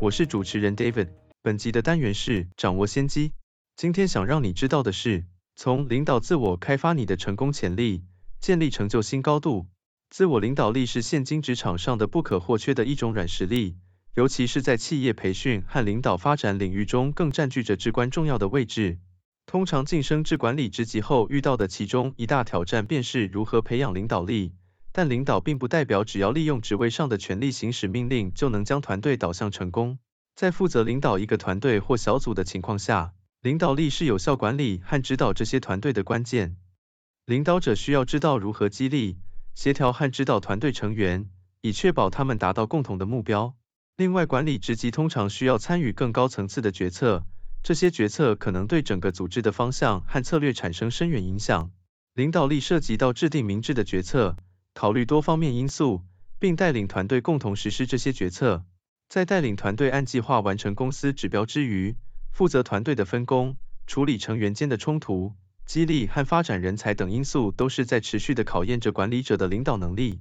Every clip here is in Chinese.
我是主持人 David。本集的单元是掌握先机。今天想让你知道的是，从领导自我开发你的成功潜力，建立成就新高度。自我领导力是现今职场上的不可或缺的一种软实力，尤其是在企业培训和领导发展领域中，更占据着至关重要的位置。通常晋升至管理职级后遇到的其中一大挑战，便是如何培养领导力。但领导并不代表只要利用职位上的权力行使命令就能将团队导向成功。在负责领导一个团队或小组的情况下，领导力是有效管理和指导这些团队的关键。领导者需要知道如何激励、协调和指导团队成员，以确保他们达到共同的目标。另外，管理职级通常需要参与更高层次的决策，这些决策可能对整个组织的方向和策略产生深远影响。领导力涉及到制定明智的决策。考虑多方面因素，并带领团队共同实施这些决策。在带领团队按计划完成公司指标之余，负责团队的分工、处理成员间的冲突、激励和发展人才等因素，都是在持续的考验着管理者的领导能力。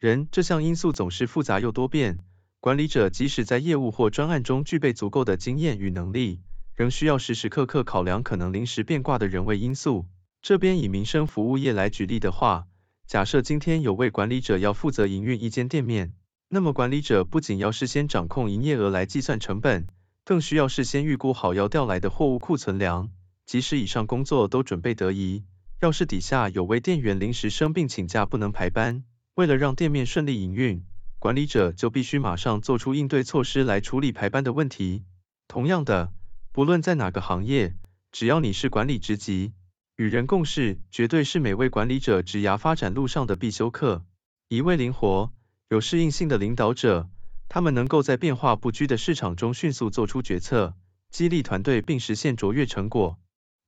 人这项因素总是复杂又多变，管理者即使在业务或专案中具备足够的经验与能力，仍需要时时刻刻考量可能临时变卦的人为因素。这边以民生服务业来举例的话，假设今天有位管理者要负责营运一间店面，那么管理者不仅要事先掌控营业额来计算成本，更需要事先预估好要调来的货物库存量。即使以上工作都准备得宜，要是底下有位店员临时生病请假不能排班，为了让店面顺利营运，管理者就必须马上做出应对措施来处理排班的问题。同样的，不论在哪个行业，只要你是管理职级。与人共事，绝对是每位管理者职涯发展路上的必修课。一位灵活、有适应性的领导者，他们能够在变化不居的市场中迅速做出决策，激励团队并实现卓越成果。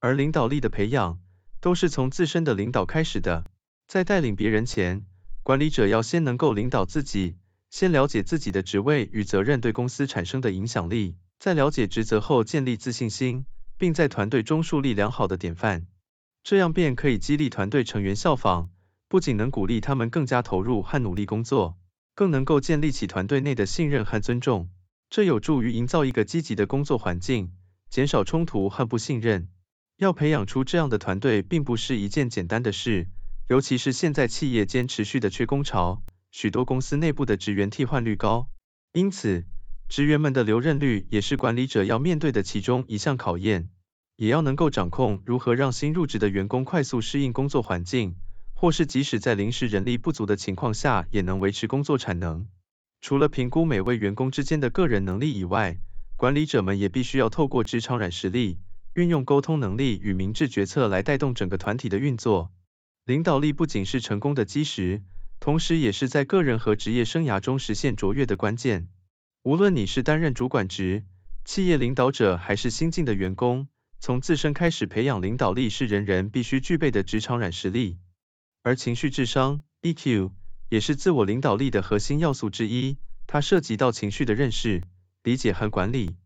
而领导力的培养，都是从自身的领导开始的。在带领别人前，管理者要先能够领导自己，先了解自己的职位与责任对公司产生的影响力，在了解职责后建立自信心，并在团队中树立良好的典范。这样便可以激励团队成员效仿，不仅能鼓励他们更加投入和努力工作，更能够建立起团队内的信任和尊重。这有助于营造一个积极的工作环境，减少冲突和不信任。要培养出这样的团队，并不是一件简单的事，尤其是现在企业间持续的缺工潮，许多公司内部的职员替换率高，因此职员们的留任率也是管理者要面对的其中一项考验。也要能够掌控如何让新入职的员工快速适应工作环境，或是即使在临时人力不足的情况下，也能维持工作产能。除了评估每位员工之间的个人能力以外，管理者们也必须要透过职场软实力，运用沟通能力与明智决策来带动整个团体的运作。领导力不仅是成功的基石，同时也是在个人和职业生涯中实现卓越的关键。无论你是担任主管职、企业领导者，还是新进的员工，从自身开始培养领导力是人人必须具备的职场软实力，而情绪智商 EQ 也是自我领导力的核心要素之一。它涉及到情绪的认识、理解和管理。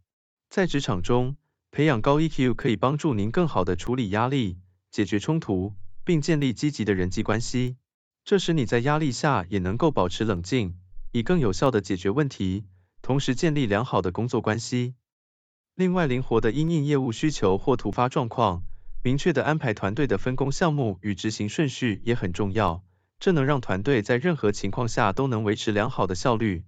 在职场中，培养高 EQ 可以帮助您更好地处理压力、解决冲突，并建立积极的人际关系。这使你在压力下也能够保持冷静，以更有效地解决问题，同时建立良好的工作关系。另外，灵活的因应业务需求或突发状况，明确的安排团队的分工项目与执行顺序也很重要。这能让团队在任何情况下都能维持良好的效率。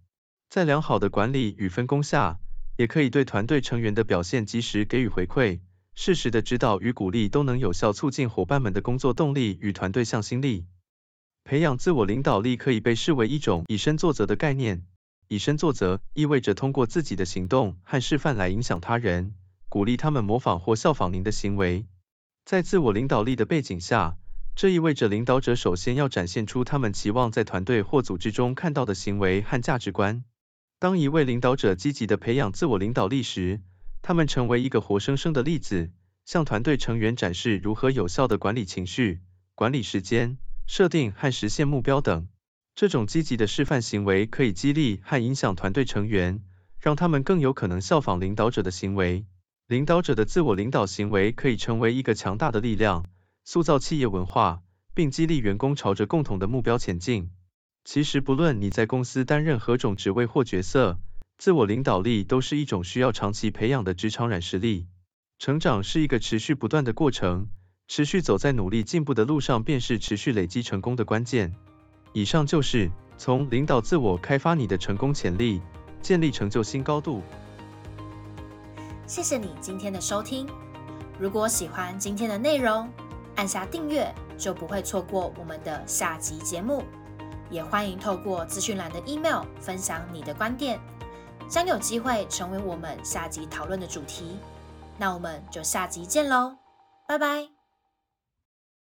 在良好的管理与分工下，也可以对团队成员的表现及时给予回馈。适时的指导与鼓励都能有效促进伙伴们的工作动力与团队向心力。培养自我领导力可以被视为一种以身作则的概念。以身作则意味着通过自己的行动和示范来影响他人，鼓励他们模仿或效仿您的行为。在自我领导力的背景下，这意味着领导者首先要展现出他们期望在团队或组织中看到的行为和价值观。当一位领导者积极的培养自我领导力时，他们成为一个活生生的例子，向团队成员展示如何有效的管理情绪、管理时间、设定和实现目标等。这种积极的示范行为可以激励和影响团队成员，让他们更有可能效仿领导者的行为。领导者的自我领导行为可以成为一个强大的力量，塑造企业文化，并激励员工朝着共同的目标前进。其实，不论你在公司担任何种职位或角色，自我领导力都是一种需要长期培养的职场软实力。成长是一个持续不断的过程，持续走在努力进步的路上，便是持续累积成功的关键。以上就是从领导自我开发你的成功潜力，建立成就新高度。谢谢你今天的收听。如果喜欢今天的内容，按下订阅就不会错过我们的下集节目。也欢迎透过资讯栏的 email 分享你的观点，将有机会成为我们下集讨论的主题。那我们就下集见喽，拜拜。